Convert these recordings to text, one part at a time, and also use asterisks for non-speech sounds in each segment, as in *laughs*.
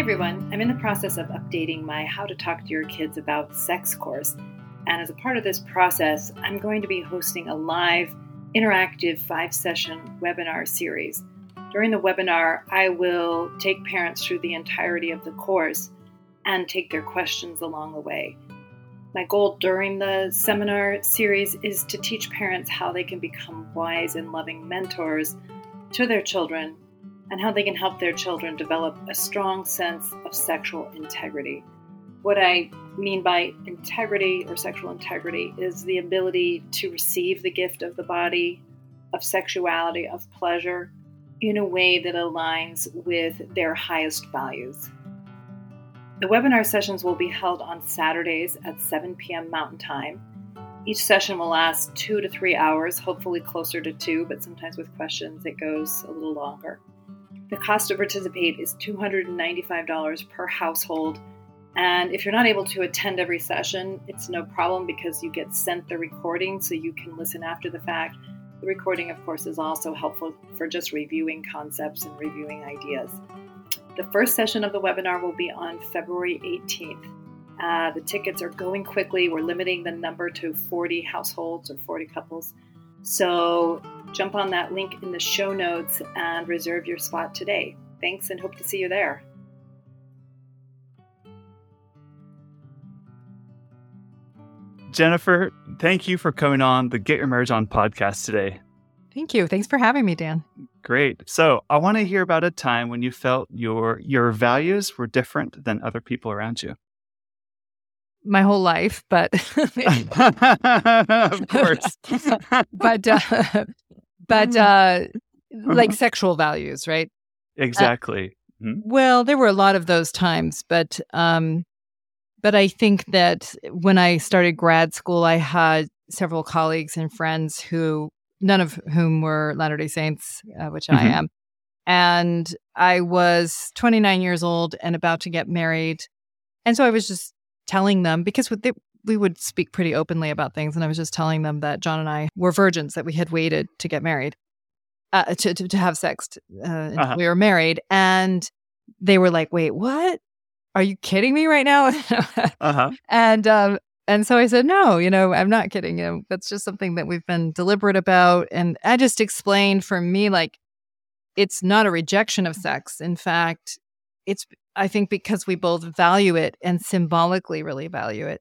Everyone, I'm in the process of updating my How to Talk to Your Kids About Sex course. And as a part of this process, I'm going to be hosting a live, interactive five session webinar series. During the webinar, I will take parents through the entirety of the course and take their questions along the way. My goal during the seminar series is to teach parents how they can become wise and loving mentors to their children and how they can help their children develop a strong sense of sexual integrity. What I mean by integrity or sexual integrity is the ability to receive the gift of the body, of sexuality, of pleasure in a way that aligns with their highest values. The webinar sessions will be held on Saturdays at 7 p.m. Mountain Time. Each session will last two to three hours, hopefully closer to two, but sometimes with questions it goes a little longer. The cost to participate is $295 per household. And if you're not able to attend every session, it's no problem because you get sent the recording so you can listen after the fact. The recording, of course, is also helpful for just reviewing concepts and reviewing ideas. The first session of the webinar will be on February 18th. Uh, the tickets are going quickly. We're limiting the number to 40 households or 40 couples. So jump on that link in the show notes and reserve your spot today. Thanks and hope to see you there. Jennifer, thank you for coming on the Get Your Marriage On podcast today. Thank you. Thanks for having me, Dan. Great. So, I want to hear about a time when you felt your your values were different than other people around you. My whole life, but *laughs* *laughs* of course. but uh, but uh, like sexual values, right? Exactly. Uh, mm-hmm. Well, there were a lot of those times, but um, but I think that when I started grad school, I had several colleagues and friends who none of whom were Latter day Saints, uh, which mm-hmm. I am. And I was 29 years old and about to get married. And so I was just telling them because they, we would speak pretty openly about things. And I was just telling them that John and I were virgins, that we had waited to get married, uh, to, to, to, have sex. Uh, uh-huh. We were married. And they were like, wait, what? Are you kidding me right now? *laughs* uh-huh. And um, and so I said, no, you know, I'm not kidding you. know, That's just something that we've been deliberate about. And I just explained for me, like, it's not a rejection of sex. In fact, it's, I think, because we both value it and symbolically really value it.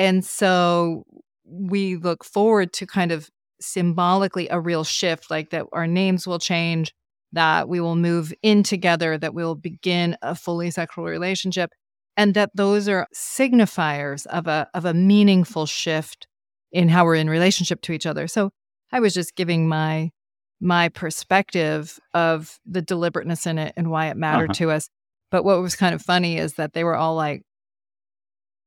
And so we look forward to kind of symbolically a real shift, like that our names will change, that we will move in together, that we'll begin a fully sexual relationship and that those are signifiers of a of a meaningful shift in how we're in relationship to each other. So I was just giving my my perspective of the deliberateness in it and why it mattered uh-huh. to us. But what was kind of funny is that they were all like,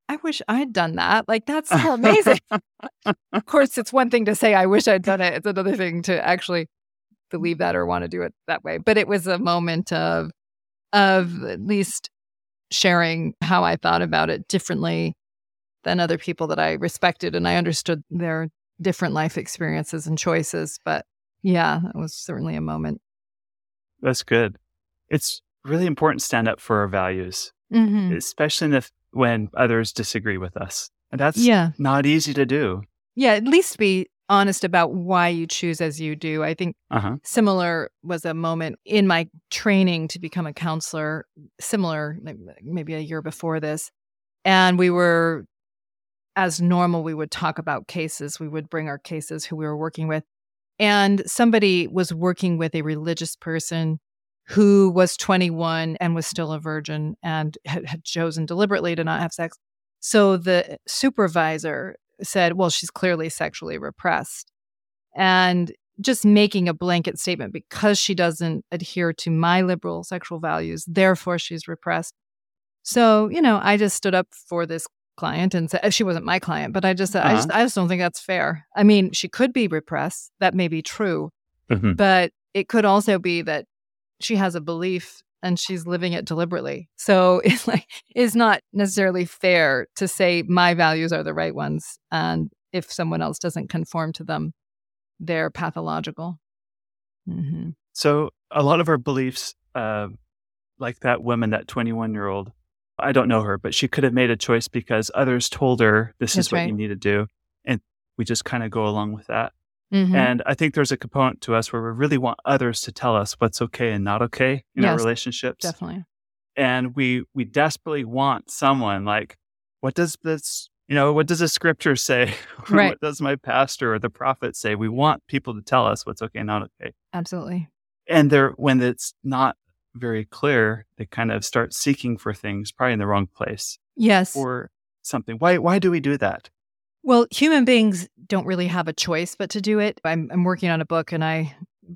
I wish I'd done that. Like, that's so amazing. *laughs* of course, it's one thing to say, I wish I'd done it. It's another thing to actually believe that or want to do it that way. But it was a moment of, of at least sharing how I thought about it differently than other people that I respected. And I understood their different life experiences and choices. But yeah, it was certainly a moment. That's good. It's really important to stand up for our values, mm-hmm. especially if, when others disagree with us. And that's yeah. not easy to do. Yeah, at least be honest about why you choose as you do. I think uh-huh. similar was a moment in my training to become a counselor, similar, maybe a year before this. And we were, as normal, we would talk about cases. We would bring our cases who we were working with. And somebody was working with a religious person who was 21 and was still a virgin and had, had chosen deliberately to not have sex. So the supervisor said, well, she's clearly sexually repressed. And just making a blanket statement because she doesn't adhere to my liberal sexual values, therefore she's repressed. So, you know, I just stood up for this client and said she wasn't my client, but I just uh-huh. I just uh-huh. I just don't think that's fair. I mean, she could be repressed. That may be true. Mm-hmm. But it could also be that she has a belief and she's living it deliberately. So *laughs* it's like it's not necessarily fair to say my values are the right ones and if someone else doesn't conform to them, they're pathological. Mm-hmm. So a lot of our beliefs uh, like that woman, that 21 year old. I don't know her, but she could have made a choice because others told her this That's is what right. you need to do. And we just kind of go along with that. Mm-hmm. And I think there's a component to us where we really want others to tell us what's okay and not okay in yes, our relationships. Definitely. And we we desperately want someone like, what does this, you know, what does the scripture say? *laughs* Right. what does my pastor or the prophet say? We want people to tell us what's okay and not okay. Absolutely. And they're when it's not very clear, they kind of start seeking for things probably in the wrong place. Yes. Or something. Why why do we do that? Well, human beings don't really have a choice but to do it. I'm, I'm working on a book and I've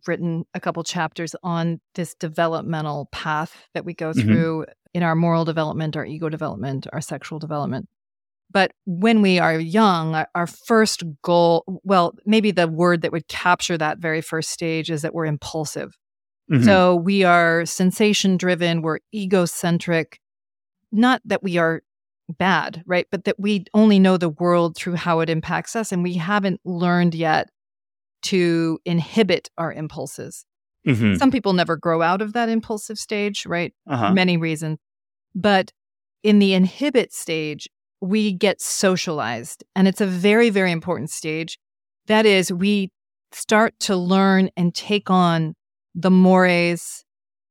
written a couple chapters on this developmental path that we go mm-hmm. through in our moral development, our ego development, our sexual development. But when we are young, our first goal, well, maybe the word that would capture that very first stage is that we're impulsive. Mm-hmm. So we are sensation driven, we're egocentric. Not that we are bad, right? But that we only know the world through how it impacts us. And we haven't learned yet to inhibit our impulses. Mm-hmm. Some people never grow out of that impulsive stage, right? Uh-huh. Many reasons. But in the inhibit stage, we get socialized. And it's a very, very important stage. That is, we start to learn and take on the mores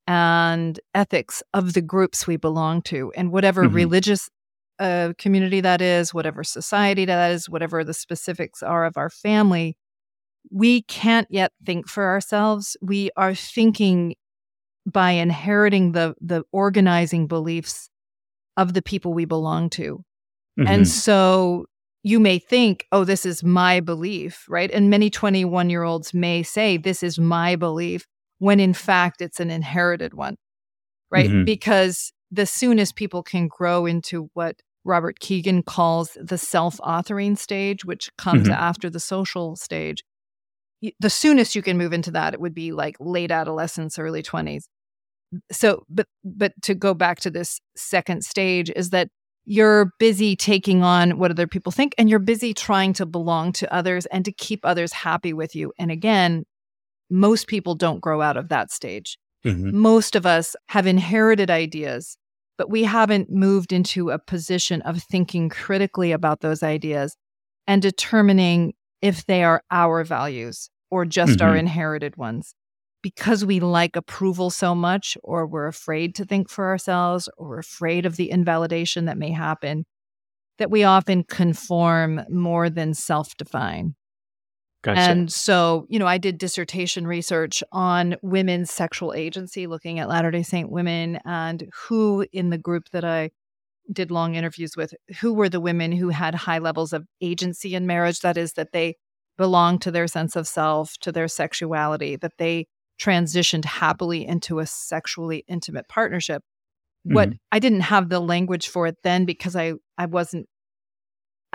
and ethics of the groups we belong to and whatever mm-hmm. religious uh, community that is, whatever society that is, whatever the specifics are of our family, we can't yet think for ourselves. We are thinking by inheriting the the organizing beliefs of the people we belong to. Mm-hmm. And so you may think, oh, this is my belief, right? And many 21 year olds may say, this is my belief when in fact it's an inherited one, right? Mm-hmm. Because the soonest people can grow into what Robert Kegan calls the self authoring stage, which comes mm-hmm. after the social stage, the soonest you can move into that, it would be like late adolescence, early 20s. So, but, but to go back to this second stage is that you're busy taking on what other people think and you're busy trying to belong to others and to keep others happy with you. And again, most people don't grow out of that stage. Mm-hmm. Most of us have inherited ideas, but we haven't moved into a position of thinking critically about those ideas and determining if they are our values or just mm-hmm. our inherited ones. Because we like approval so much, or we're afraid to think for ourselves, or we're afraid of the invalidation that may happen, that we often conform more than self define. Gotcha. And so, you know, I did dissertation research on women's sexual agency, looking at Latter day Saint women and who in the group that I did long interviews with, who were the women who had high levels of agency in marriage. That is, that they belonged to their sense of self, to their sexuality, that they transitioned happily into a sexually intimate partnership. Mm-hmm. What I didn't have the language for it then because I, I wasn't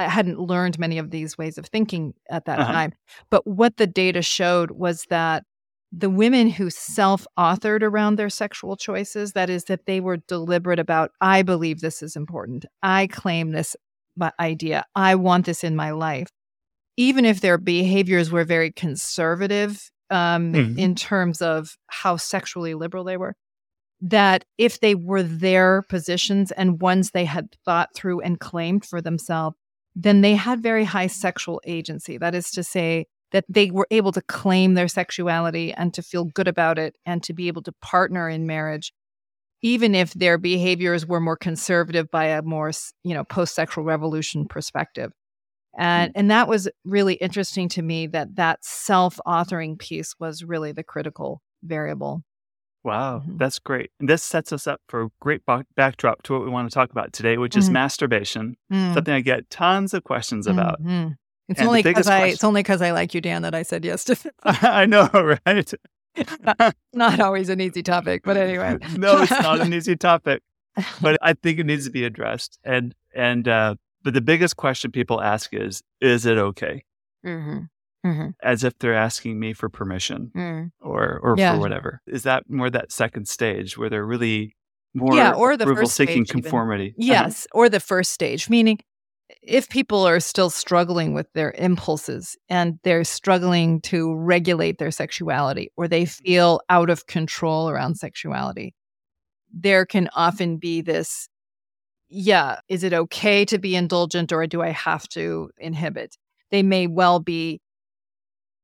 I hadn't learned many of these ways of thinking at that uh-huh. time. But what the data showed was that the women who self authored around their sexual choices, that is, that they were deliberate about, I believe this is important. I claim this idea. I want this in my life. Even if their behaviors were very conservative um, mm-hmm. in terms of how sexually liberal they were, that if they were their positions and ones they had thought through and claimed for themselves, then they had very high sexual agency. That is to say, that they were able to claim their sexuality and to feel good about it and to be able to partner in marriage even if their behaviors were more conservative by a more you know post-sexual revolution perspective and mm. and that was really interesting to me that that self-authoring piece was really the critical variable Wow, mm-hmm. that's great. And this sets us up for a great b- backdrop to what we want to talk about today, which is mm-hmm. masturbation. Mm. Something I get tons of questions about. Mm-hmm. It's, only because I, it's only because I like you, Dan, that I said yes to *laughs* I know, right? not, not always an easy topic, but anyway. *laughs* no, it's not an easy topic, *laughs* but I think it needs to be addressed. And and uh, but the biggest question people ask is, is it okay? Mm-hmm mm-hmm. as if they're asking me for permission mm. Or or yeah. for whatever. Is that more that second stage where they're really more yeah, or the first seeking stage conformity? Even. Uh-huh. Yes, uh-huh. or the first stage, meaning if people are still struggling with their impulses and they're struggling to regulate their sexuality or they feel out of control around sexuality, there can often be this yeah, is it okay to be indulgent or do I have to inhibit? They may well be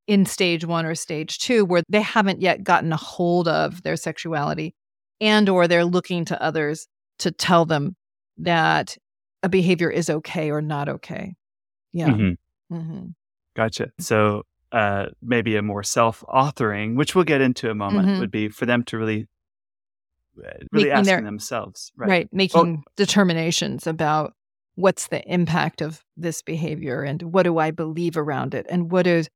in stage 1 or stage 2 where they haven't yet gotten a hold of their sexuality and or they're looking to others to tell them that a behavior is okay or not okay. Yeah. Mm-hmm. Mm-hmm. Gotcha. So uh, maybe a more self-authoring, which we'll get into a moment, mm-hmm. would be for them to really, uh, really making asking their, themselves, right? Right, making determinations about what's the impact of this behavior and what do I believe around it, and what is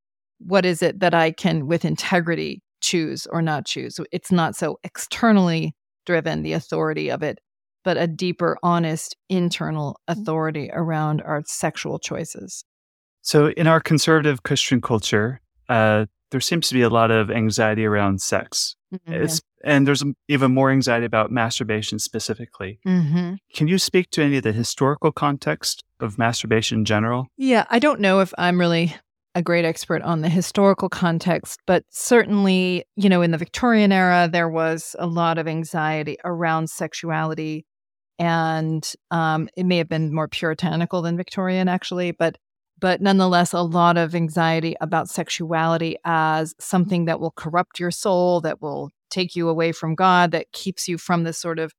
what is it that I can, with integrity, choose or not choose. It's not so externally driven, the authority of it, but a deeper, honest internal authority around our sexual choices. So, in our conservative Christian culture, uh, there seems to be a lot of anxiety around sex. Mm-hmm. and there's even more anxiety about masturbation specifically. Mm-hmm. Can you speak to any of the historical context of masturbation in general? Yeah, I don't know if I'm really a great expert on the historical context, but certainly, you know, in the Victorian era, there was a lot of anxiety around sexuality. And um, it may have been more puritanical than Victorian, actually, but but nonetheless, a lot of anxiety about sexuality as something that will corrupt your soul, that will take you away from God, that keeps you from this sort of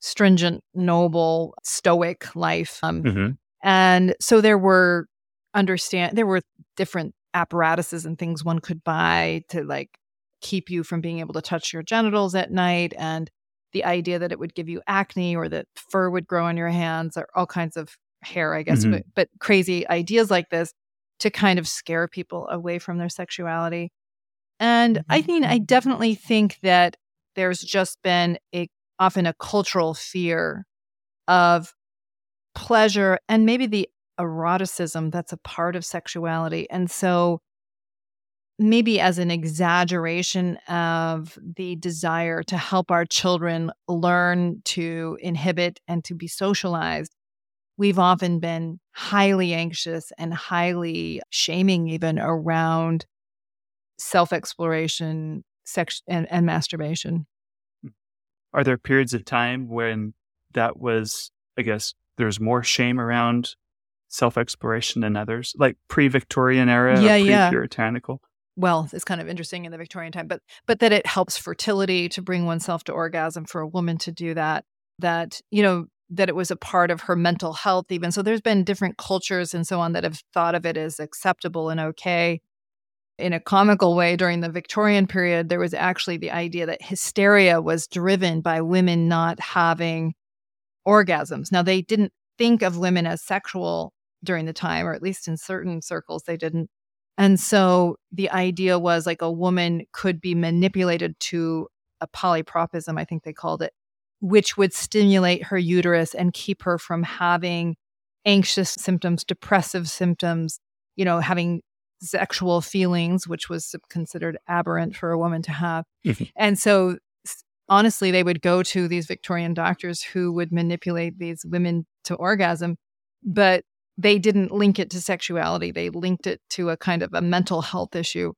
stringent, noble, stoic life. Um, mm-hmm. And so there were understand there were different apparatuses and things one could buy to like keep you from being able to touch your genitals at night and the idea that it would give you acne or that fur would grow on your hands or all kinds of hair i guess mm-hmm. but, but crazy ideas like this to kind of scare people away from their sexuality and i mean i mm-hmm. definitely think that there's just been a often a cultural fear of pleasure and maybe the eroticism that's a part of sexuality. And so maybe as an exaggeration of the desire to help our children learn to inhibit and to be socialized, we've often been highly anxious and highly shaming even around self exploration sex and, and masturbation hmm. are there periods of time when that was i guess there's more shame around self exploration than others, like pre Victorian era, yeah, yeah, puritanical. Well, it's kind of interesting in the Victorian time, but but that it helps fertility to bring oneself to orgasm for a woman to do that. That you know that it was a part of her mental health, even so. There's been different cultures and so on that have thought of it as acceptable and okay. In a comical way, during the Victorian period, there was actually the idea that hysteria was driven by women not having orgasms. Now, they didn't think of women as sexual during the time, or at least in certain circles, they didn't. And so the idea was like a woman could be manipulated to a polypropism, I think they called it, which would stimulate her uterus and keep her from having anxious symptoms, depressive symptoms, you know, having sexual feelings, which was considered aberrant for a woman to have. Mm-hmm. And so honestly, they would go to these Victorian doctors who would manipulate these women to orgasm. But they didn't link it to sexuality. They linked it to a kind of a mental health issue.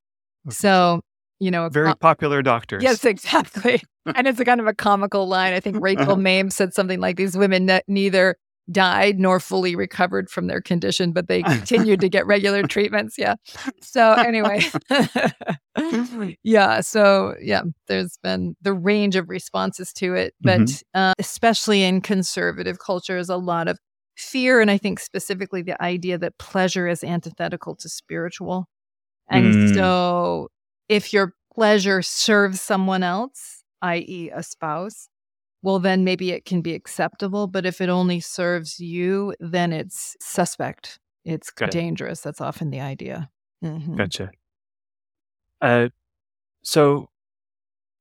Okay. So, you know, very popular doctors. Yes, exactly. *laughs* and it's a kind of a comical line. I think Rachel Maines said something like these women ne- neither died nor fully recovered from their condition, but they continued to get regular *laughs* treatments. Yeah. So, anyway, *laughs* yeah. So, yeah, there's been the range of responses to it, but mm-hmm. uh, especially in conservative cultures, a lot of fear and I think specifically the idea that pleasure is antithetical to spiritual. And mm. so if your pleasure serves someone else, i.e., a spouse, well, then maybe it can be acceptable. But if it only serves you, then it's suspect. It's dangerous. That's often the idea. Mm-hmm. Gotcha. Uh, so,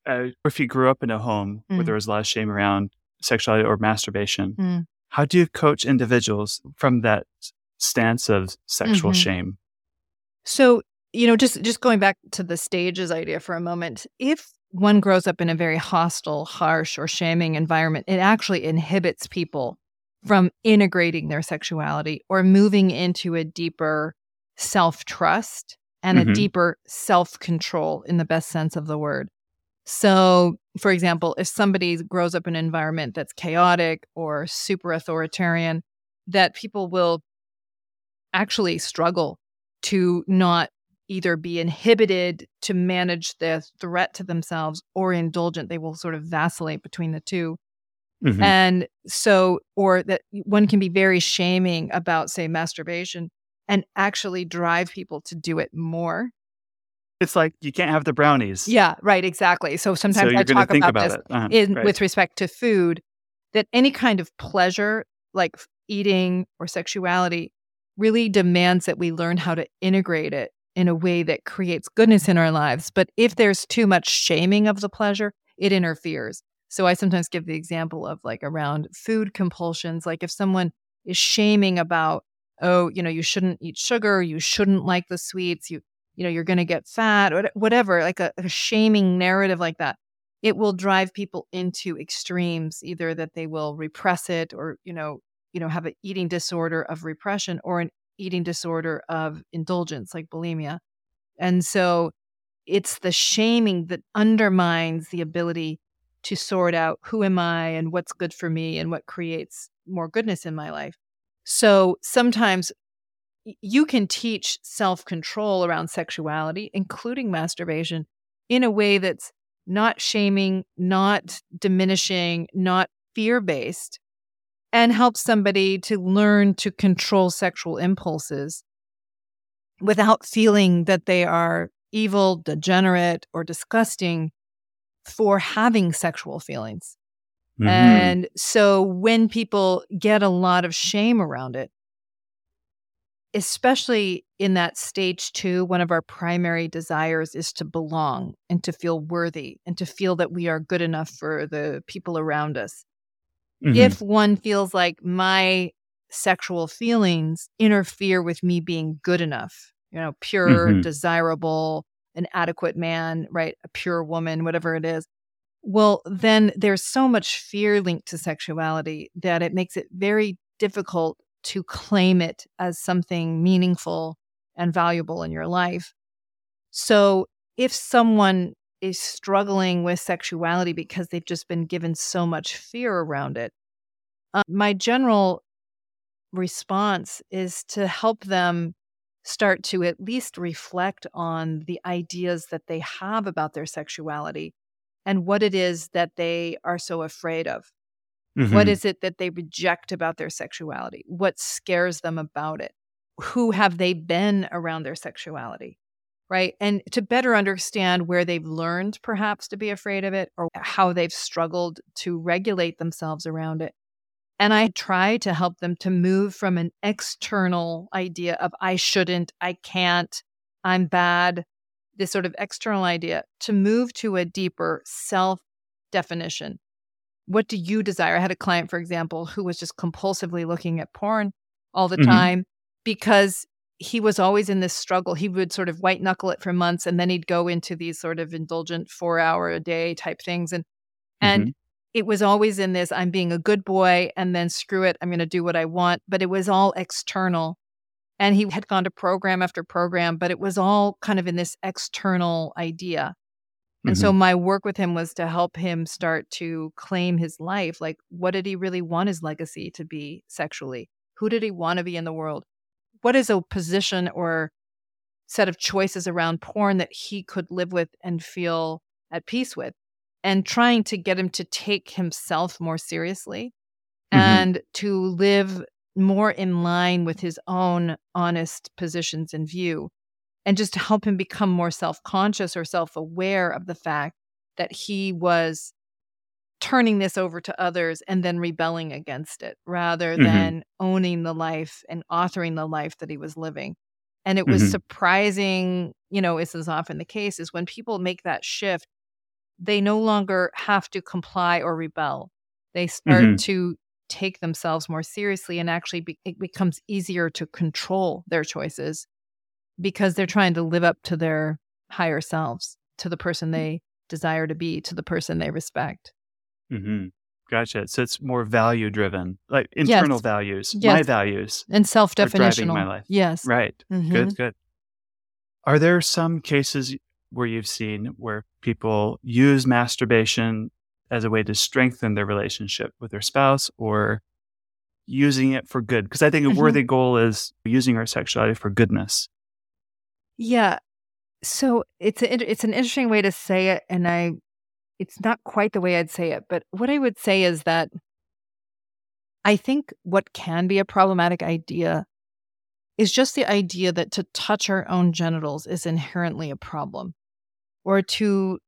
uh, if you grew up in a home mm. where there was a lot of shame around sexuality or masturbation, mm. How do you coach individuals from that stance of sexual mm-hmm. shame? So, you know, just just going back to the stages idea for a moment, if one grows up in a very hostile, harsh, or shaming environment, it actually inhibits people from integrating their sexuality or moving into a deeper self trust and mm-hmm. a deeper self control in the best sense of the word. So, for example, if somebody grows up in an environment that's chaotic or super authoritarian, that people will actually struggle to not either be inhibited to manage the threat to themselves or indulgent. They will sort of vacillate between the 2 mm-hmm. And so, or that one can be very shaming about, say, masturbation and actually drive people to do it more it's like you can't have the brownies. Yeah, right, exactly. So sometimes so I talk about, about, this uh-huh, in, right. with respect to food that any kind of pleasure, like eating or sexuality, really demands that we learn how to integrate it in a way that creates goodness in our lives. But if there's too much shaming of the pleasure, it interferes. So I sometimes give the example of like around food compulsions, like if someone is shaming about, oh, you know, you shouldn't eat sugar, you shouldn't like the sweets, you you know, you're going to get fat or whatever, like a, a shaming narrative like that, it will drive people into extremes, either that they will repress it or, you know, you know, have an eating disorder of repression or an eating disorder of indulgence, like bulimia. And so it's the shaming that undermines the ability to sort out who am I and what's good for me and what creates more goodness in my life. So sometimes you can teach self control around sexuality, including masturbation, in a way that's not shaming, not diminishing, not fear based, and help somebody to learn to control sexual impulses without feeling that they are evil, degenerate, or disgusting for having sexual feelings. Mm-hmm. And so when people get a lot of shame around it, especially in that stage two, one of our primary desires is to belong and to feel worthy and to feel that we are good enough for the people around us. Mm-hmm. If one feels like my sexual feelings interfere with me being good enough, you know, pure, mm-hmm. desirable, an adequate man, right? A pure woman, whatever it is. Well, then there's so much fear linked to sexuality that it makes it very difficult to claim it as something meaningful and valuable in your life. So if someone is struggling with sexuality because they've just been given so much fear around it, uh, my general response is to help them start to at least reflect on the ideas that they have about their sexuality and what it is that they are so afraid of. Mm-hmm. What is it that they reject about their sexuality? What scares them about it? Who have they been around their sexuality? Right. And to better understand where they've learned perhaps to be afraid of it or how they've struggled to regulate themselves around it. And I try to help them to move from an external idea of I shouldn't, I can't, I'm bad, this sort of external idea, to move to a deeper self definition what do you desire? I had a client, for example, who was just compulsively looking at porn all the mm-hmm. time because he was always in this struggle. He would sort of white knuckle it for months and then he'd go into these sort of indulgent four hour a day type things. And and mm-hmm. it was always in this, I'm being a good boy and then screw it, I'm gonna do what I want. But it was all external. And he had gone to program after program, but it was all kind of in this external idea. And mm-hmm. so my work with him was to help him start to claim his life. Like, what did he really want his legacy to be sexually? Who did he want to be in the world? What is a position or set of choices around porn that he could live with and feel at peace with? And trying to get him to take himself more seriously mm-hmm. and to live more in line with his own honest positions and view and just to help him become more self conscious or self aware of the fact that he was turning this over to others and then rebelling against it rather mm-hmm. than owning the life and authoring the life that he was living. And it was mm-hmm. surprising, you know, as is often the case, is when people make that shift, they no longer have to comply or rebel. They start mm-hmm. to take themselves more seriously and actually be, it becomes easier to control their choices because they're trying to live up to their higher selves, to the person they desire to be, to the person they respect. Mm-hmm. Gotcha. So it's more value driven, like internal yes. values, yes. my values, and self definitional. My life. Yes. Right. Mm-hmm. Good. Good. Are there some cases where you've seen where people use masturbation as a way to strengthen their relationship with their spouse or using it for good? Because I think a mm-hmm. worthy goal is using our sexuality for goodness. Yeah. So it's a, it's an interesting way to say it, and I it's not quite the way I'd say it, but what I would say is that I think what can be a problematic idea is just the idea that to touch our own genitals is inherently a problem or to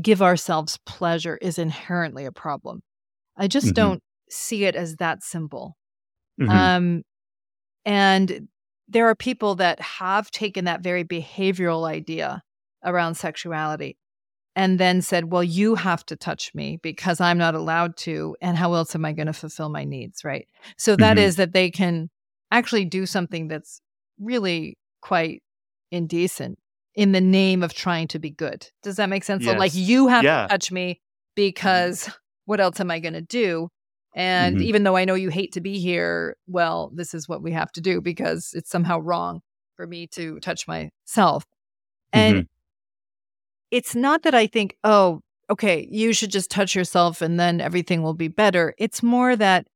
give ourselves pleasure is inherently a problem. I just mm-hmm. don't see it as that simple. Mm-hmm. Um, and there are people that have taken that very behavioral idea around sexuality and then said, Well, you have to touch me because I'm not allowed to. And how else am I going to fulfill my needs? Right. So that mm-hmm. is that they can actually do something that's really quite indecent in the name of trying to be good. Does that make sense? Yes. So, like, you have yeah. to touch me mm-hmm. because what else am I going to do? And mm-hmm. even though I know you hate to be here, well, this is what we have to do because it's somehow wrong for me to touch myself. And mm-hmm. it's not that I think, oh, okay, you should just touch yourself and then everything will be better. It's more that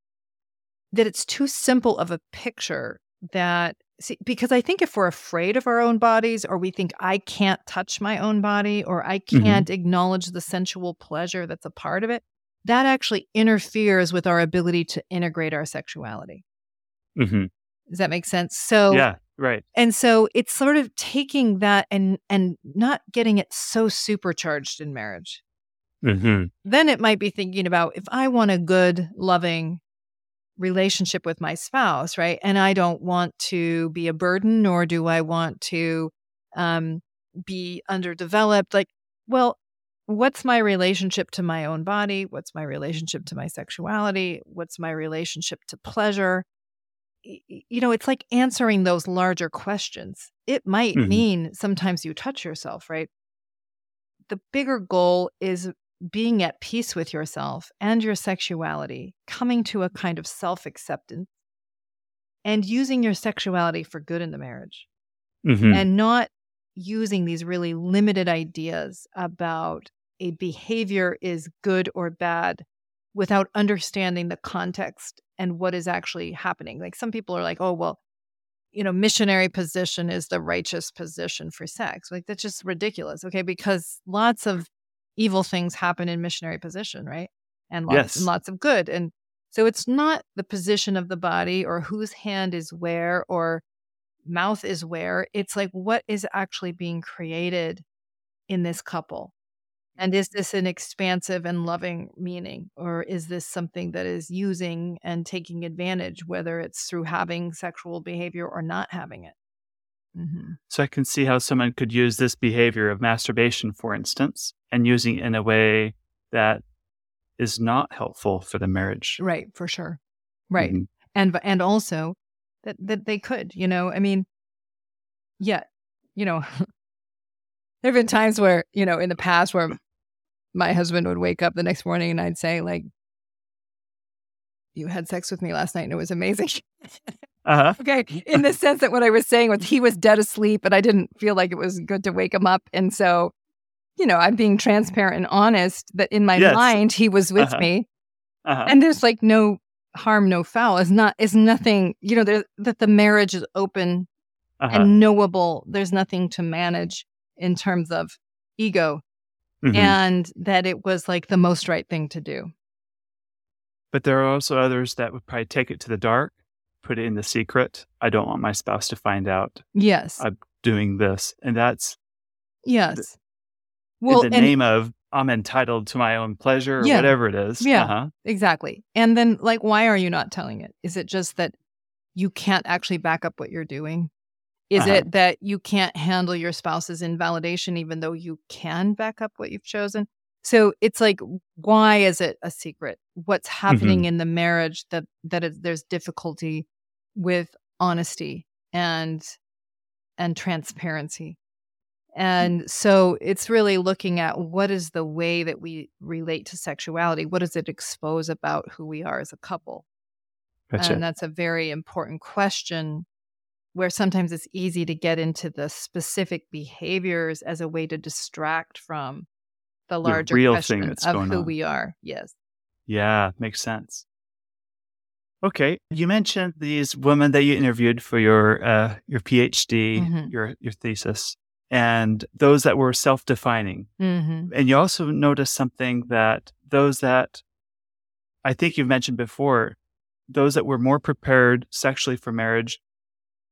that it's too simple of a picture that see because I think if we're afraid of our own bodies or we think I can't touch my own body or I mm-hmm. can't mm-hmm. acknowledge the sensual pleasure that's a part of it, that actually interferes with our ability to integrate our sexuality. Mm-hmm. Does that make sense? So yeah, right. And so it's sort of taking that and and not getting it so supercharged in marriage. Mm-hmm. Then it might be thinking about if I want a good, loving relationship with my spouse, right? And I don't want to be a burden, nor do I want to um, be underdeveloped. Like, well, what's my relationship to my own body? What's my relationship to my sexuality? What's my relationship to pleasure? You know, it's like answering those larger questions. It might mm-hmm. mean sometimes you touch yourself, right? The bigger goal is being at peace with yourself and your sexuality, coming to a kind of self acceptance, and using your sexuality for good in the marriage, mm-hmm. and not using these really limited ideas about a behavior is good or bad without understanding the context and what is actually happening. Like some people are like, oh, well, you know, missionary position is the righteous position for sex. Like that's just ridiculous. Okay. Because lots of evil things happen in missionary position, right? And lots yes. and lots of good. And so it's not the position of the body or whose hand is where or mouth is where. It's like what is actually being created in this couple. And is this an expansive and loving meaning? Or is this something that is using and taking advantage, whether it's through having sexual behavior or not having it? Mm-hmm. So I can see how someone could use this behavior of masturbation, for instance, and using it in a way that is not helpful for the marriage. Right, for sure. Right. Mm-hmm. And and also that that they could, you know, I mean, yeah, you know, *laughs* there have been times where, you know, in the past where my husband would wake up the next morning and I'd say like you had sex with me last night and it was amazing. *laughs* Uh-huh. okay. In the sense that what I was saying was he was dead asleep, but I didn't feel like it was good to wake him up. And so, you know, I'm being transparent and honest that in my yes. mind he was with uh-huh. me. Uh-huh. And there's like no harm, no foul. Is not is nothing, you know, there that the marriage is open uh-huh. and knowable. There's nothing to manage in terms of ego. Mm-hmm. And that it was like the most right thing to do. But there are also others that would probably take it to the dark put it in the secret. I don't want my spouse to find out. Yes. I'm doing this. And that's Yes. The, well, in the name of I'm entitled to my own pleasure or yeah, whatever it is. Yeah. Uh-huh. Exactly. And then like why are you not telling it? Is it just that you can't actually back up what you're doing? Is uh-huh. it that you can't handle your spouse's invalidation even though you can back up what you've chosen? So it's like, why is it a secret? What's happening mm-hmm. in the marriage that that is, there's difficulty with honesty and and transparency. Mm. And so it's really looking at what is the way that we relate to sexuality? What does it expose about who we are as a couple? Gotcha. And that's a very important question where sometimes it's easy to get into the specific behaviors as a way to distract from the larger the real question thing that's of going who on. we are. Yes. Yeah, makes sense. Okay, you mentioned these women that you interviewed for your uh, your PhD, Mhm. your your thesis, and those that were self-defining. Mm-hmm. And you also noticed something that those that I think you've mentioned before, those that were more prepared sexually for marriage,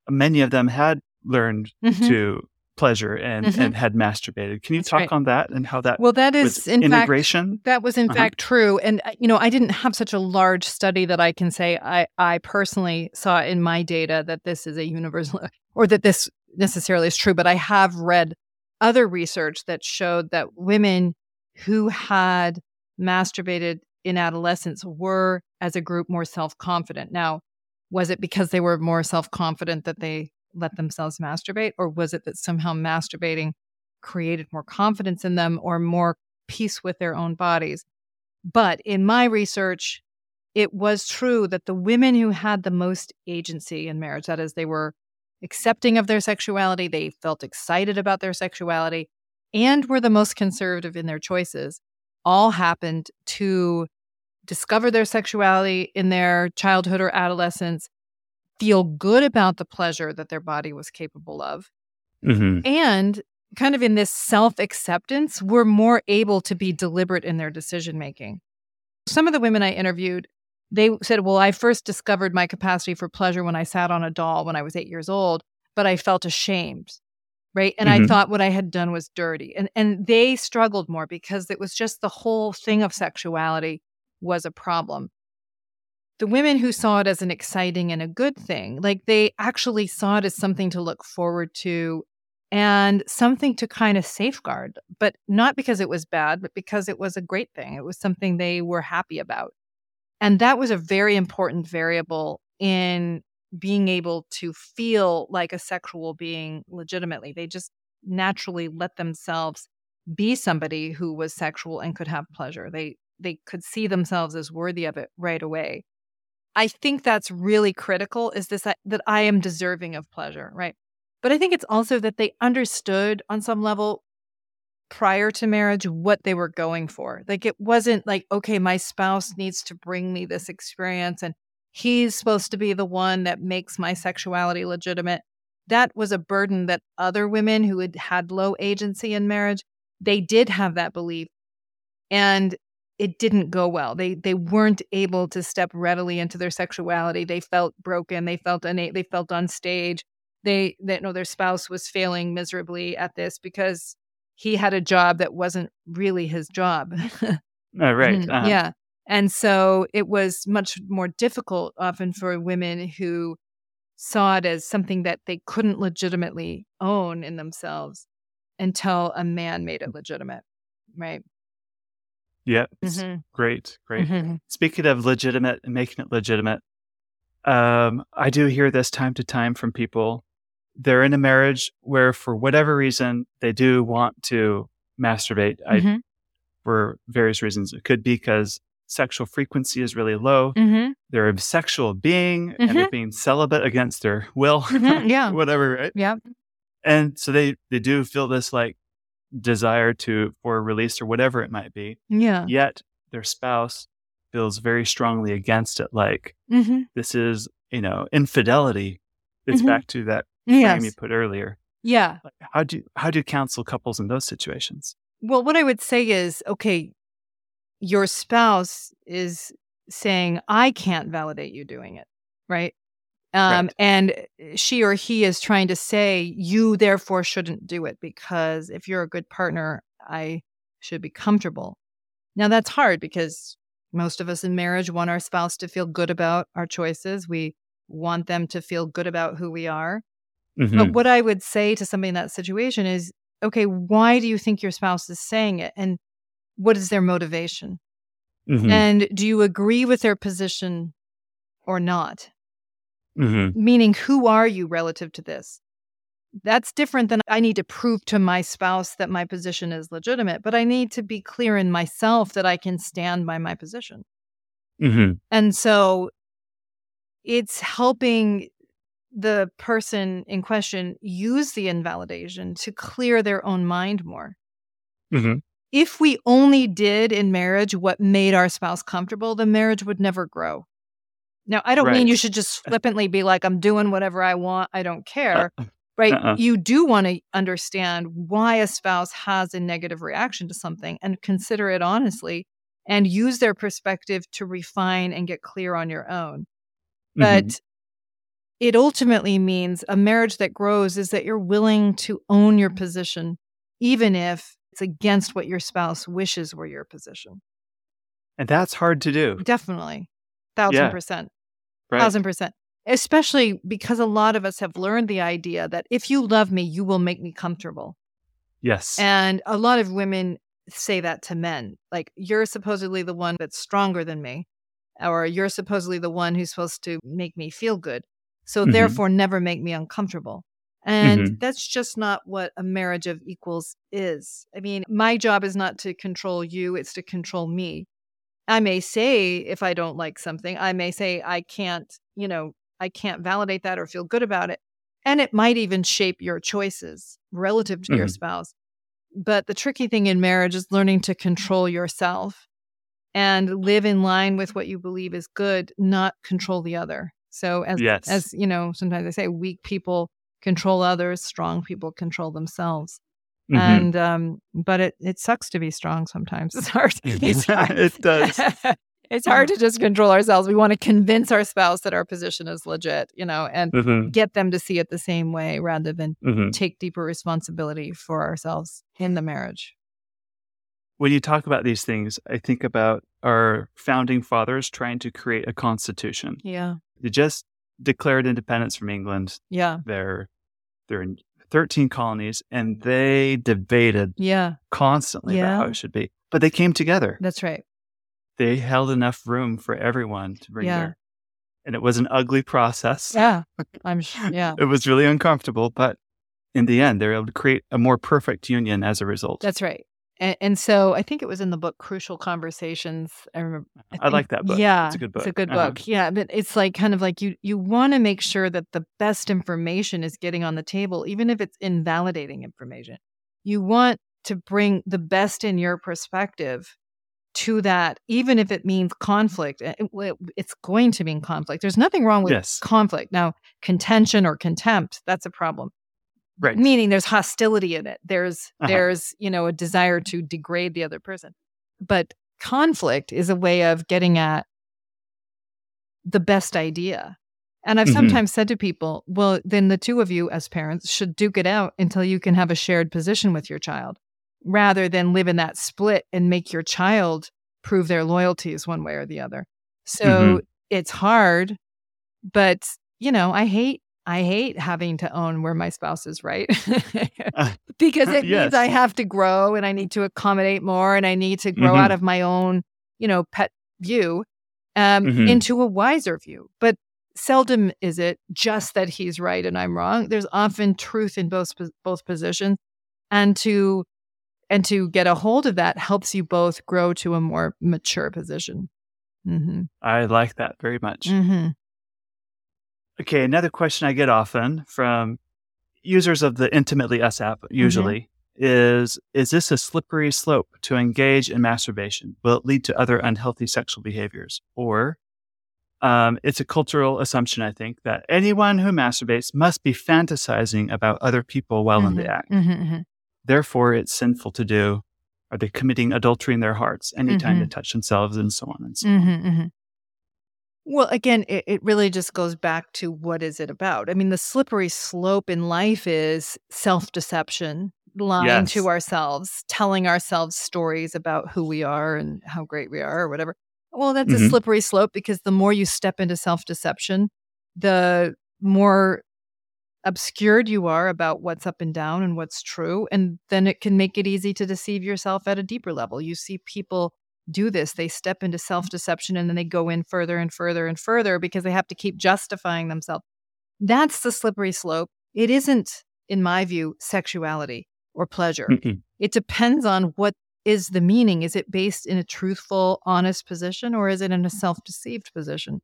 many of them had learned Mhm. to pleasure and Mhm. and had masturbated. Can you That's talk right. on that and how that Well, that is in fact integration? that was in Uh-huh. fact true, and uh, you know I didn't have such a large study that I can say I I personally saw in my data that this is a universal *laughs* or that this necessarily is true, but I have read other research that showed that women who had masturbated in adolescence were as a group more self-confident. Now, was it because they were more self-confident that they let themselves masturbate or was it that somehow masturbating created more confidence in them or more peace with their own bodies. But in my research, it was true that the women who had the most agency in marriage, that is, they were accepting of their sexuality, they felt excited about their sexuality, and were the most conservative in their choices, all happened to discover their sexuality in their childhood or adolescence, feel good about the pleasure that their body was capable of, hmm and kind of in this self acceptance, were more able to be deliberate in their decision making. Some of the women I interviewed, they said, Well, I first discovered my capacity for pleasure when I sat on a doll when I was eight years old, but I felt ashamed. Right. And I Mhm. thought what I had done was dirty. And and they struggled more because it was just the whole thing of sexuality was a problem. The women who saw it as an exciting and a good thing, like they actually saw it as something to look forward to and something to kind of safeguard, but not because it was bad, but because it was a great thing. It was something they were happy about. And that was a very important variable in being able to feel like a sexual being legitimately. They just naturally let themselves be somebody who was sexual and could have pleasure. They they could see themselves as worthy of it right away. I think that's really critical is this that, that I am deserving of pleasure, right? But I think it's also that they understood on some level prior to marriage what they were going for. Like it wasn't like, okay, my spouse needs to bring me this experience and he's supposed to be the one that makes my sexuality legitimate. That was a burden that other women who had had low agency in marriage, they did have that belief. And it didn't go well. They they weren't able to step readily into their sexuality. They felt broken. They felt una- they felt on stage. They that know their spouse was failing miserably at this because he had a job that wasn't really his job. *laughs* Oh, right. Mhm. uh-huh. Yeah. And so it was much more difficult often for women who saw it as something that they couldn't legitimately own in themselves until a man made it legitimate. Right. Yeah. Mhm. Great. Great. Mhm. Speaking of legitimate and making it legitimate, um, I do hear this time to time from people. They're in a marriage where, for whatever reason, they do want to masturbate I, Mhm. for various reasons. It could be because sexual frequency is really low. Mhm. They're a sexual being and they're being celibate against their will, Mhm. *laughs* Yeah. whatever, right? Yeah. And so they they do feel this like desire to for release or whatever it might be. Yeah. Yet their spouse feels very strongly against it. Like Mm-hmm. this is, you know, infidelity. It's Mhm. back to that frame you put earlier. Yeah. Like, how do how do you counsel couples in those situations? Well, what I would say is okay, your spouse is saying, I can't validate you doing it. Right. Um, Right. And she or he is trying to say, you therefore shouldn't do it because if you're a good partner, I should be comfortable. Now, that's hard because most of us in marriage want our spouse to feel good about our choices. We want them to feel good about who we are. Mhm. But what I would say to somebody in that situation is, okay, why do you think your spouse is saying it? And what is their motivation? Mhm. And do you agree with their position or not? Mhm. Meaning, who are you relative to this? That's different than I need to prove to my spouse that my position is legitimate, but I need to be clear in myself that I can stand by my position. Mm-hmm. And so it's helping the person in question use the invalidation to clear their own mind more. Mm-hmm. If we only did in marriage what made our spouse comfortable, the marriage would never grow. Now, I don't right. mean you should just *laughs* flippantly be like, I'm doing whatever I want, I don't care. Uh, right? Uh-uh. You do want to understand why a spouse has a negative reaction to something and consider it honestly and use their perspective to refine and get clear on your own. But mm-hmm. it ultimately means a marriage that grows is that you're willing to own your position, even if it's against what your spouse wishes were your position. And that's hard to do. Definitely. Thousand yeah. percent. Right. Thousand percent. Especially because a lot of us have learned the idea that if you love me, you will make me comfortable. Yes. And a lot of women say that to men. Like, you're supposedly the one that's stronger than me, or you're supposedly the one who's supposed to make me feel good. So, mm-hmm. therefore, never make me uncomfortable. And mm-hmm. that's just not what a marriage of equals is. I mean, my job is not to control you, it's to control me. I may say if I don't like something, I may say I can't, you know, I can't validate that or feel good about it. And it might even shape your choices relative to mm-hmm. your spouse. But the tricky thing in marriage is learning to control yourself and live in line with what you believe is good, not control the other. So as yes. as you know, sometimes I say weak people control others, strong people control themselves. Mm-hmm. And um, but it it sucks to be strong sometimes. *laughs* It's hard. *laughs* It does. *laughs* it's hard to just control ourselves. We want to convince our spouse that our position is legit, you know, and mm-hmm. get them to see it the same way rather than mm-hmm. take deeper responsibility for ourselves in the marriage. When you talk about these things, I think about our founding fathers trying to create a constitution. Yeah. They just declared independence from England. Yeah. They're they're in 13 colonies and they debated yeah. constantly yeah. about how it should be. But they came together. That's right they held enough room for everyone to bring yeah. their and it was an ugly process. Yeah. *laughs* I'm sure. Yeah. it was really uncomfortable, but in the end, they were able to create a more perfect union as a result. That's right. And, and so I think it was in the book Crucial Conversations. I remember. I, think, I like that book. Yeah. It's a good book. It's a good uh-huh. book. Yeah. But it's like kind of like you, you want to make sure that the best information is getting on the table, even if it's invalidating information. You want to bring the best in your perspective to that, even if it means conflict, eh, it, it's going to mean conflict. There's nothing wrong with yes. conflict. Now, contention or contempt, that's a problem. Right. Meaning there's hostility in it. There's uh-huh. there's, you know, a desire to degrade the other person. But conflict is a way of getting at the best idea. And I've mm-hmm. sometimes said to people, well, then the two of you as parents should duke it out until you can have a shared position with your child rather than live in that split and make your child prove their loyalties one way or the other. So mm-hmm. it's hard, but you know, I hate I hate having to own where my spouse is right *laughs* uh, *laughs* because it yes. means I have to grow and I need to accommodate more and I need to grow mm-hmm. out of my own, you know, pet view um, mm-hmm. into a wiser view. But seldom is it just that he's right and I'm wrong. There's often truth in both both positions, and to and to get a hold of that helps you both grow to a more mature position. Mm-hmm. I like that very much. Mm-hmm. Okay, another question I get often from users of the Intimately Us app, mm-hmm. usually, mm-hmm. is Is this a slippery slope to engage in masturbation? Will it lead to other unhealthy sexual behaviors? Or um, it's a cultural assumption, I think, that anyone who masturbates must be fantasizing about other people while in the mm-hmm. act. Mm-hmm, Therefore, it's sinful to do. Are they committing adultery in their hearts anytime mm-hmm. they touch themselves and so on and so mm-hmm, on? Well, again, it, it really just goes back to what is it about? I mean, the slippery slope in life is self deception, lying yes. to ourselves, telling ourselves stories about who we are and how great we are or whatever. Well, that's a mm-hmm. slippery slope because the more you step into self deception, the more obscured you are about what's up and down and what's true. And then it can make it easy to deceive yourself at a deeper level. You see people do this, they step into mm-hmm. self deception and then they go in further and further and further because they have to keep justifying themselves. That's the slippery slope. It isn't, in my view, sexuality or pleasure. Mm-mm. It depends on what is the meaning. Is it based in a truthful, honest position or is it in a self deceived position?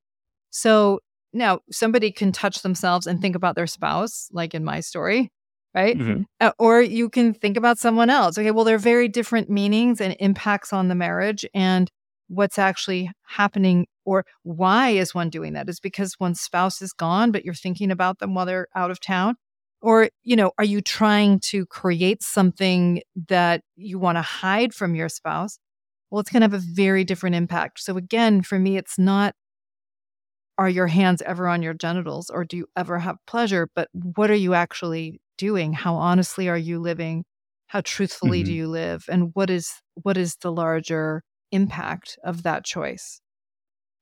So now somebody can touch themselves and think about their spouse, like in my story, right? Mm-hmm. Uh, or you can think about someone else. Okay, well, they're very different meanings and impacts on the marriage and what's actually happening or why is one doing that? Is because one's spouse is gone, but you're thinking about them while they're out of town? Or, you know, are you trying to create something that you want to hide from your spouse? Well, it's going to have a very different impact. So, again, for me, it's not are your hands ever on your genitals or do you ever have pleasure, but what are you actually doing? How honestly are you living? How truthfully mm-hmm. do you live? And what is what is the larger impact of that choice?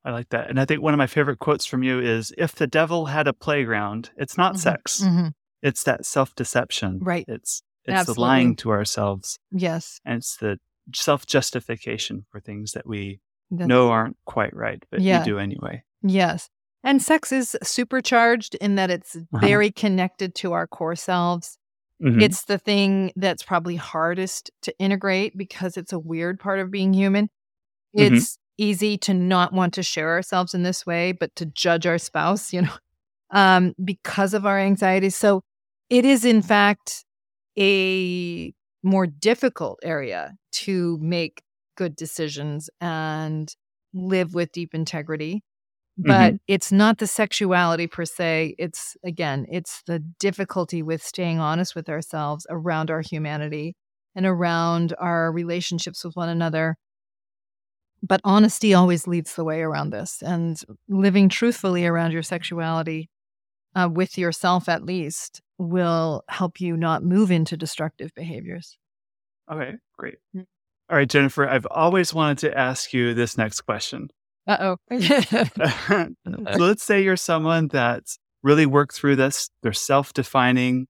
I like that. And I think one of my favorite quotes from you is if the devil had a playground, it's not mm-hmm. sex. Mm-hmm. It's that self-deception. Right. It's it's Absolutely. the lying to ourselves. Yes. And it's the self-justification for things that we That's, know aren't quite right, but yeah. we do anyway. Yes. And sex is supercharged in that it's uh-huh. very connected to our core selves. Mm-hmm. It's the thing that's probably hardest to integrate because it's a weird part of being human. Mm-hmm. It's easy to not want to share ourselves in this way, but to judge our spouse, you know, *laughs* um, because of our anxieties. So it is, in fact, a more difficult area to make good decisions and live with deep integrity but mm-hmm. it's not the sexuality per se it's again it's the difficulty with staying honest with ourselves around our humanity and around our relationships with one another but honesty always leads the way around this and living truthfully around your sexuality uh, with yourself at least will help you not move into destructive behaviors okay great mm. all right jennifer i've always wanted to ask you this next question uh oh. *laughs* so let's say you're someone that's really worked through this. They're self defining,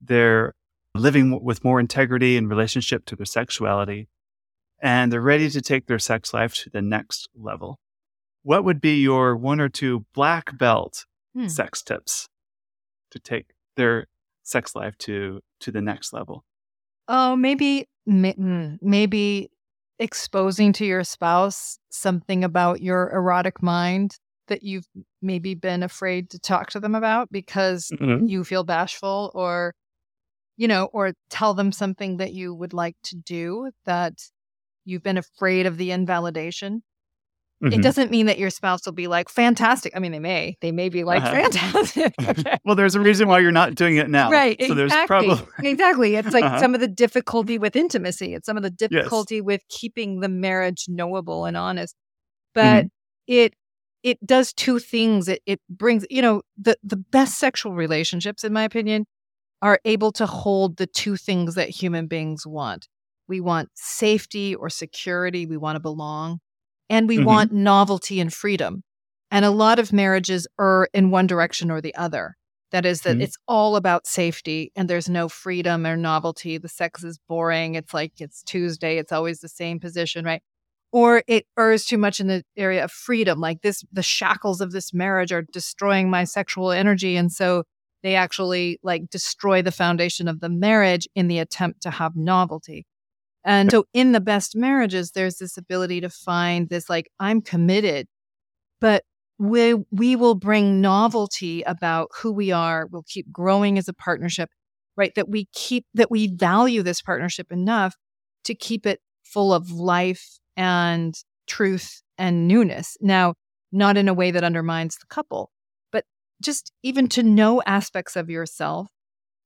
they're living with more integrity in relationship to their sexuality, and they're ready to take their sex life to the next level. What would be your one or two black belt hmm. sex tips to take their sex life to to the next level? Oh, maybe hmm, maybe exposing to your spouse something about your erotic mind that you've maybe been afraid to talk to them about because mm-hmm. you feel bashful or you know or tell them something that you would like to do that you've been afraid of the invalidation Mm-hmm. It doesn't mean that your spouse will be like, fantastic. I mean, they may. They may be like, uh-huh. *laughs* fantastic. *laughs* *laughs* well, there's a reason why you're not doing it now. Right. So exactly. there's probably. exactly. It's like uh-huh. some of the difficulty with intimacy, it's some of the difficulty yes. with keeping the marriage knowable and honest. But mm-hmm. it, it does two things. It, it brings, you know, the, the best sexual relationships, in my opinion, are able to hold the two things that human beings want. We want safety or security. We want to belong and we mm-hmm. want novelty and freedom. And a lot of marriages are in one direction or the other. That is, that mm-hmm. it's all about safety and there's no freedom or novelty. The sex is boring. It's like it's Tuesday, it's always the same position, right? Or it errs too much in the area of freedom. Like this, the shackles of this marriage are destroying my sexual energy. And so they actually like destroy the foundation of the marriage in the attempt to have novelty. And so in the best marriages, there's this ability to find this like, I'm committed, but we, we will bring novelty about who we are. We'll keep growing as a partnership, right? That we keep, that we value this partnership enough to keep it full of life and truth and newness. Now, not in a way that undermines the couple, but just even to know aspects of yourself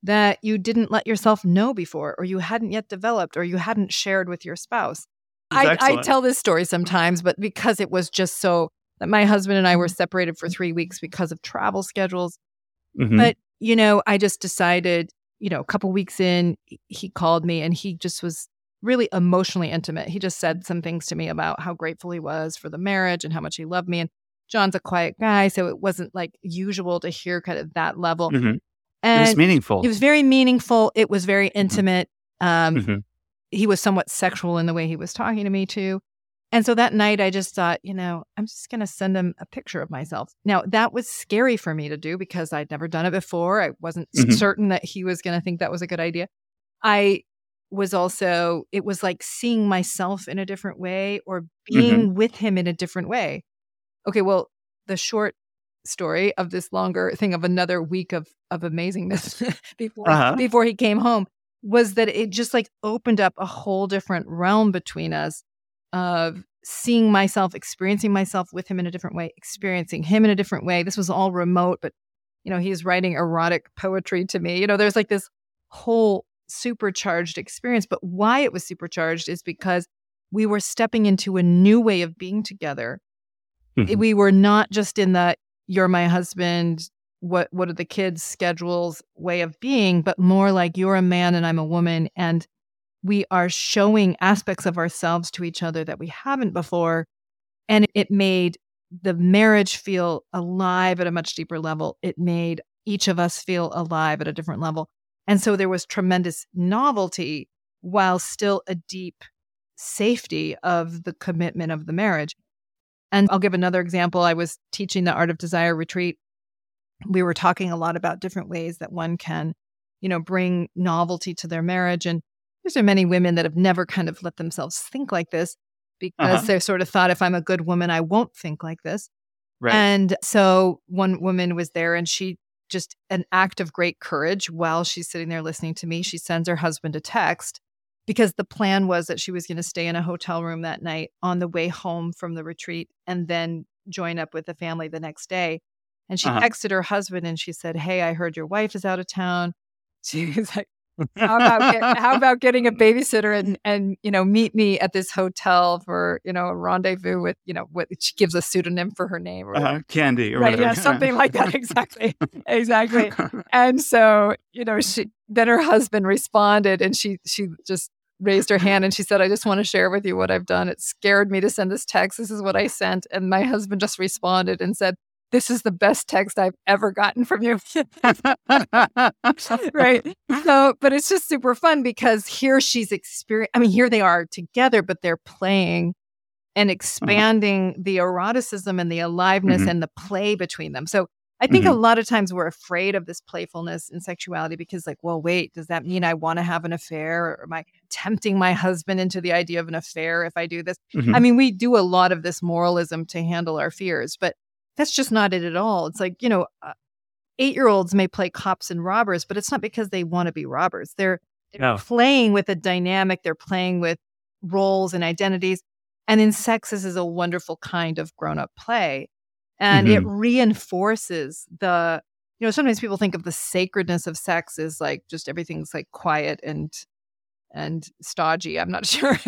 that you didn't let yourself know before, or you hadn't yet developed, or you hadn't shared with your spouse. I, I, tell this story sometimes, but because it was just so that my husband and I were mm-hmm. separated for three weeks because of travel schedules. Mm-hmm. But, you know, I just decided, you know, a couple weeks in, he called me and he just was really emotionally intimate. He just said some things to me about how grateful he was for the marriage and how much he loved me. And John's a quiet guy, so it wasn't like usual to hear kind of that level. Mm-hmm. And it was meaningful. It was very meaningful. It was very mm-hmm. intimate. Um, mm-hmm. He was somewhat sexual in the way he was talking to me too. And so that night, I just thought, you know, I'm just going to send him a picture of myself. Now, that was scary for me to do because I'd never done it before. I wasn't mm-hmm. certain that he was going to think that was a good idea. I was also, it was like seeing myself in a different way or being mm-hmm. with him in a different way. Okay, well, the short story of this longer thing of another week of of amazingness *laughs* *laughs* before uh-huh. before he came home was that it just like opened up a whole different realm between us of seeing myself experiencing myself with him in a different way experiencing him in a different way this was all remote but you know he's writing erotic poetry to me you know there's like this whole supercharged experience but why it was supercharged is because we were stepping into a new way of being together mm-hmm. we were not just in the you're my husband what what are the kids schedules way of being but more like you're a man and i'm a woman and we are showing aspects of ourselves to each other that we haven't before and it made the marriage feel alive at a much deeper level. It made each of us feel alive at a different level. And so there was tremendous novelty while still a deep safety of the commitment of the marriage and I'll give another example. I was teaching the Art of Desire retreat. We were talking a lot about different ways that one can, you know, bring novelty to their marriage. And there's many women that have never kind of let themselves think like this because uh-huh. they sort of thought if I'm a good woman, I won't think like this. Right. And so one woman was there and she just an act of great courage while she's sitting there listening to me, she sends her husband a text because the plan was that she was going to stay in a hotel room that night on the way home from the retreat and then join up with the family the next day. And she uh-huh. texted her husband and she said, Hey, I heard your wife is out of town. *laughs* She was like, how about get, *laughs* how about getting a babysitter and and you know meet me at this hotel for you know a rendezvous with you know what she gives a pseudonym for her name or uh, Candy or right, yeah something like that exactly *laughs* exactly *laughs* and so you know she then her husband responded and she she just raised her hand and she said, I just want to share with you what I've done. It scared me to send this text. This is what I sent. And my husband just responded and said, This is the best text I've ever gotten from you. *laughs* right. So, but it's just super fun because here she's experiencing, I mean, here they are together, but they're playing and uh-huh. expanding mm-hmm. the eroticism and the aliveness mm-hmm. and the play between them. So I think mm-hmm. a lot of times we're afraid of this playfulness and sexuality because, like, well, wait, does that mean I want to have an affair? Or am I tempting my husband into the idea of an affair if I do this? Mm-hmm. I mean, we do a lot of this moralism to handle our fears, but that's just not it at all. It's like, you know, uh, eight year olds may play cops and robbers, but it's not because they want to be robbers. They're, they're playing with a dynamic, they're playing with roles and identities. And in sex, this is a wonderful kind of grown up play and mm-hmm. it reinforces the you know sometimes people think of the sacredness of sex as like just everything's like quiet and and stodgy i'm not *laughs* sure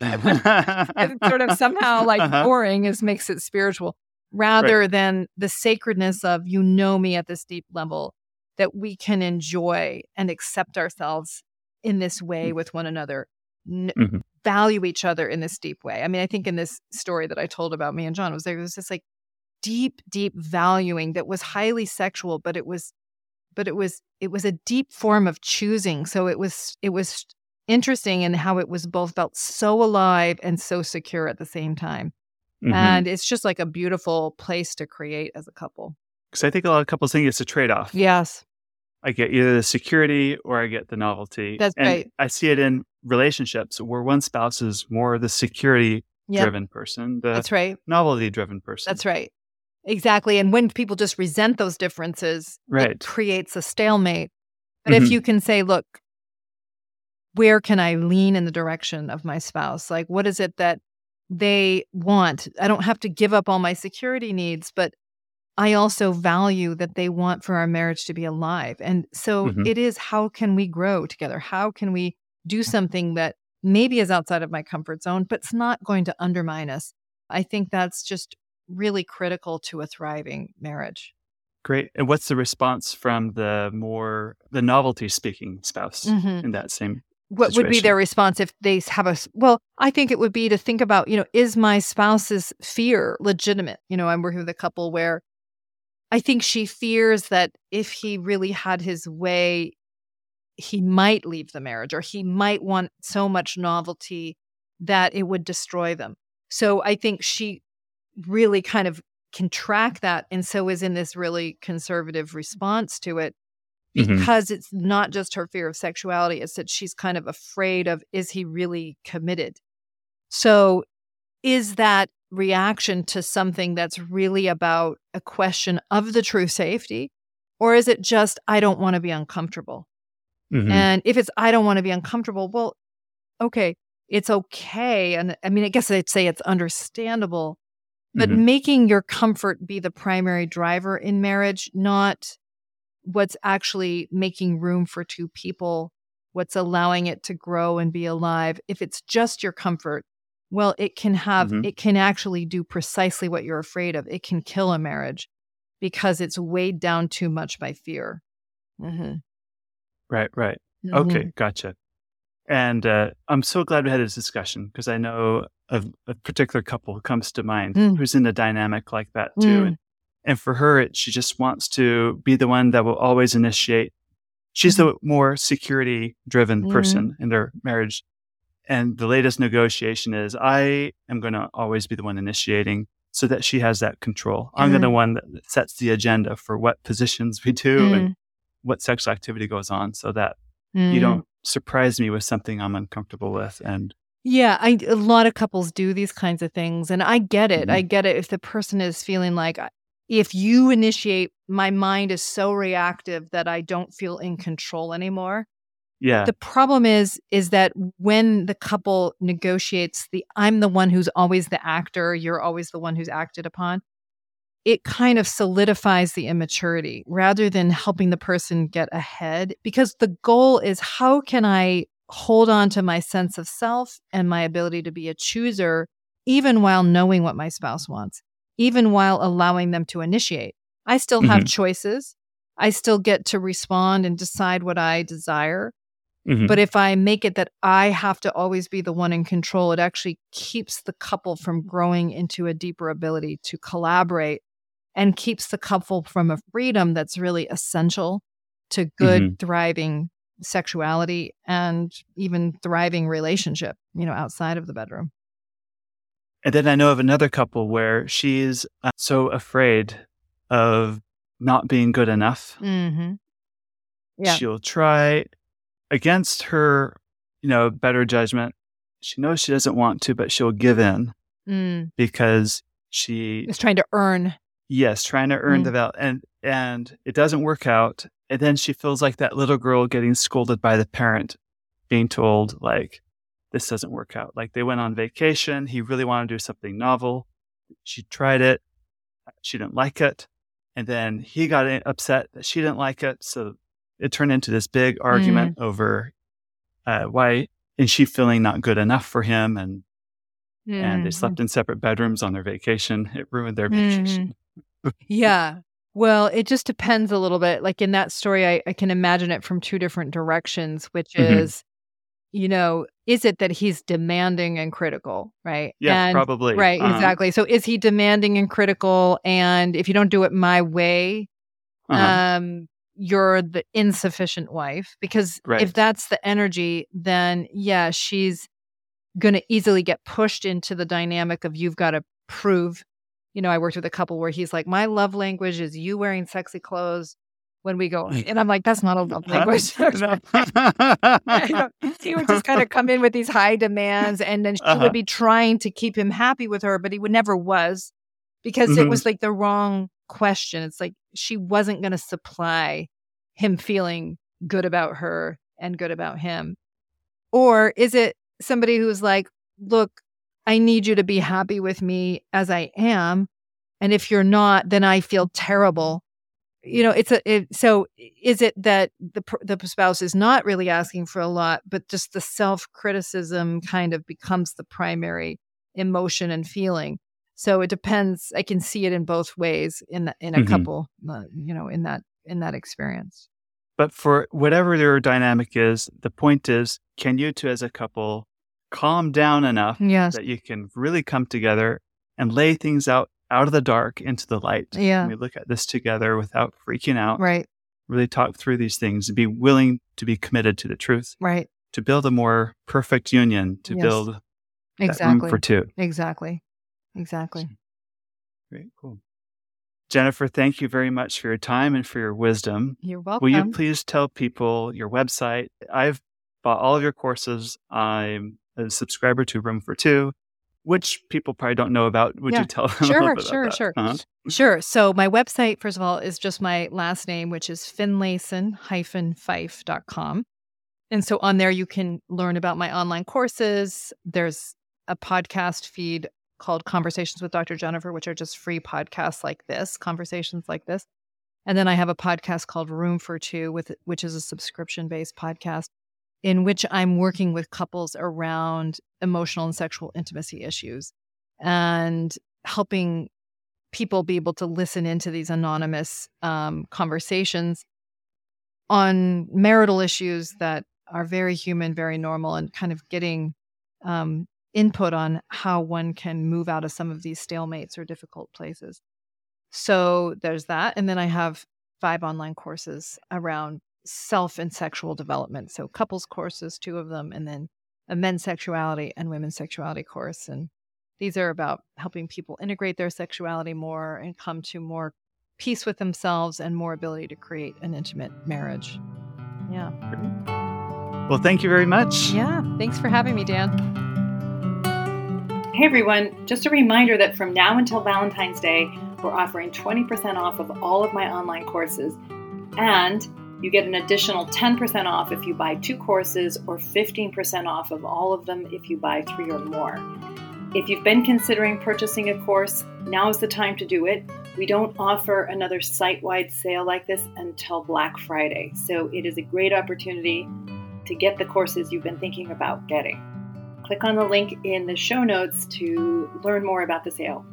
*laughs* sort of somehow like uh-huh. boring is makes it spiritual rather right. than the sacredness of you know me at this deep level that we can enjoy and accept ourselves in this way mm. with one another n- mm-hmm. value each other in this deep way i mean i think in this story that i told about me and john was there was this like deep deep valuing that was highly sexual but it was but it was it was a deep form of choosing so it was it was interesting in how it was both felt so alive and so secure at the same time mm-hmm. and it's just like a beautiful place to create as a couple because i think a lot of couples think it's a trade-off yes i get either the security or i get the novelty that's and right i see it in relationships where one spouse is more the security driven yep. person the that's right novelty driven person that's right Exactly. And when people just resent those differences, right. it creates a stalemate. But mm-hmm. if you can say, look, where can I lean in the direction of my spouse? Like, what is it that they want? I don't have to give up all my security needs, but I also value that they want for our marriage to be alive. And so mm-hmm. it is how can we grow together? How can we do something that maybe is outside of my comfort zone, but it's not going to undermine us? I think that's just really critical to a thriving marriage. Great. And what's the response from the more the novelty speaking spouse mm-hmm. in that same what situation? would be their response if they have a well i think it would be to think about you know is my spouse's fear legitimate you know i'm working with a couple where i think she fears that if he really had his way he might leave the marriage or he might want so much novelty that it would destroy them so i think she really kind of can track that and so is in this really conservative response to it. Because mm-hmm. it's not just her fear of sexuality it's that she's kind of afraid of is he really committed so is that reaction to something that's really about a question of the true safety? Or is it just, I don't want to be uncomfortable? Mm-hmm. And if it's, I don't want to be uncomfortable, well, okay, it's okay. And I mean, I guess I'd say it's understandable, but mm-hmm. making your comfort be the primary driver in marriage, not what's actually making room for two people, what's allowing it to grow and be alive. If it's just your comfort, well, it can have, mm-hmm. it can actually do precisely what you're afraid of. It can kill a marriage because it's weighed down too much by fear. Mm-hmm. Right, right. Mm-hmm. Okay, gotcha. And uh, I'm so glad we had this discussion because I know of a particular couple comes to mind mm. who's in a dynamic like that too. Mm. And, and for her, it, she just wants to be the one that will always initiate. She's mm-hmm. the more security driven mm-hmm. person in their marriage. And the latest negotiation is I am going to always be the one initiating so that she has that control. I'm mm-hmm. the one that sets the agenda for what positions we do and mm. what sexual activity goes on so that you mm. don't surprise me with something I'm uncomfortable with. And yeah, I, a lot of couples do these kinds of things. And I get it. Mm-hmm. I get it if the person is feeling like, if you initiate, my mind is so reactive that I don't feel in control anymore. Yeah. The problem is is that when the couple negotiates the I'm the one who's always the actor, you're always the one who's acted upon, it kind of solidifies the immaturity rather than helping the person get ahead because the goal is how can I hold on to my sense of self and my ability to be a chooser even while knowing what my spouse wants, even while allowing them to initiate. I still have mm-hmm. choices. I still get to respond and decide what I desire. Mm-hmm. But if I make it that I have to always be the one in control, it actually keeps the couple from growing into a deeper ability to collaborate and keeps the couple from a freedom that's really essential to good, mm-hmm. thriving sexuality and even thriving relationship, you know, outside of the bedroom. And then I know of another couple where she's uh, so afraid of not being good enough. Mm-hmm. Yeah. She'll try against her, you know, better judgment. She knows she doesn't want to, but she'll give in mm. because she is trying to earn. Yes, trying to earn mm. the value, and and it doesn't work out. And then she feels like that little girl getting scolded by the parent, being told like, "This doesn't work out." Like they went on vacation. He really wanted to do something novel. She tried it. She didn't like it. And then he got upset that she didn't like it. So it turned into this big argument mm. over uh, why is she feeling not good enough for him and mm. and they slept mm-hmm. in separate bedrooms on their vacation it ruined their vacation mm. *laughs* yeah well it just depends a little bit like in that story i, I can imagine it from two different directions which mm-hmm. is you know is it that he's demanding and critical right yeah and, probably right uh-huh. exactly so is he demanding and critical and if you don't do it my way uh-huh. um you're the insufficient wife because right. if that's the energy then yeah she's going to easily get pushed into the dynamic of you've got to prove you know i worked with a couple where he's like my love language is you wearing sexy clothes when we go and i'm like that's not a *laughs* love language *laughs* he would just kind of come in with these high demands and then she uh-huh. would be trying to keep him happy with her but he would never was because mm-hmm. it was like the wrong question. It's like she wasn't going to supply him feeling good about her and good about him. Or is it somebody who's like, look, I need you to be happy with me as I am. And if you're not, then I feel terrible. You know, it's a, it, so is it that the, the spouse is not really asking for a lot, but just the self criticism kind of becomes the primary emotion and feeling? So it depends. I can see it in both ways in the, in a mm-hmm. couple, uh, you know, in that in that experience. But for whatever their dynamic is, the point is, can you two as a couple calm down enough yes. that you can really come together and lay things out out of the dark into the light? Yeah, and we look at this together without freaking out. Right. Really talk through these things and be willing to be committed to the truth. Right. To build a more perfect union. To yes. build exactly for two. Exactly. Exactly. Great, cool. Jennifer, thank you very much for your time and for your wisdom. You're welcome. Will you please tell people your website? I've bought all of your courses. I'm a subscriber to Room for Two. Which people probably don't know about. Would yeah. you tell *laughs* them? Sure, sure, sure, uh-huh. sure. So my website, first of all, is just my last name, which is finlayson-fife.com. And so on there, you can learn about my online courses. There's a podcast feed called Conversations with Dr. Jennifer, which are just free podcasts like this, conversations like this. And then I have a podcast called Room for Two, with which is a subscription based podcast in which I'm working with couples around emotional and sexual intimacy issues and helping people be able to listen into these anonymous um, conversations on marital issues that are very human, very normal, and kind of getting um, input on how one can move out of some of these stalemates or difficult places. So there's that. And then I have five online courses around self and sexual development. So couples courses, two of them, and then a men's sexuality and women's sexuality course. And these are about helping people integrate their sexuality more and come to more peace with themselves and more ability to create an intimate marriage. Yeah. Well, thank you very much. Yeah. Thanks for having me, Dan. Hey everyone, just a reminder that from now until Valentine's Day, we're offering 20% off of all of my online courses. And you get an additional 10% off if you buy two courses, or 15% off of all of them if you buy three or more. If you've been considering purchasing a course, now is the time to do it. We don't offer another site wide sale like this until Black Friday, so it is a great opportunity to get the courses you've been thinking about getting. Click on the link in the show notes to learn more about the sale.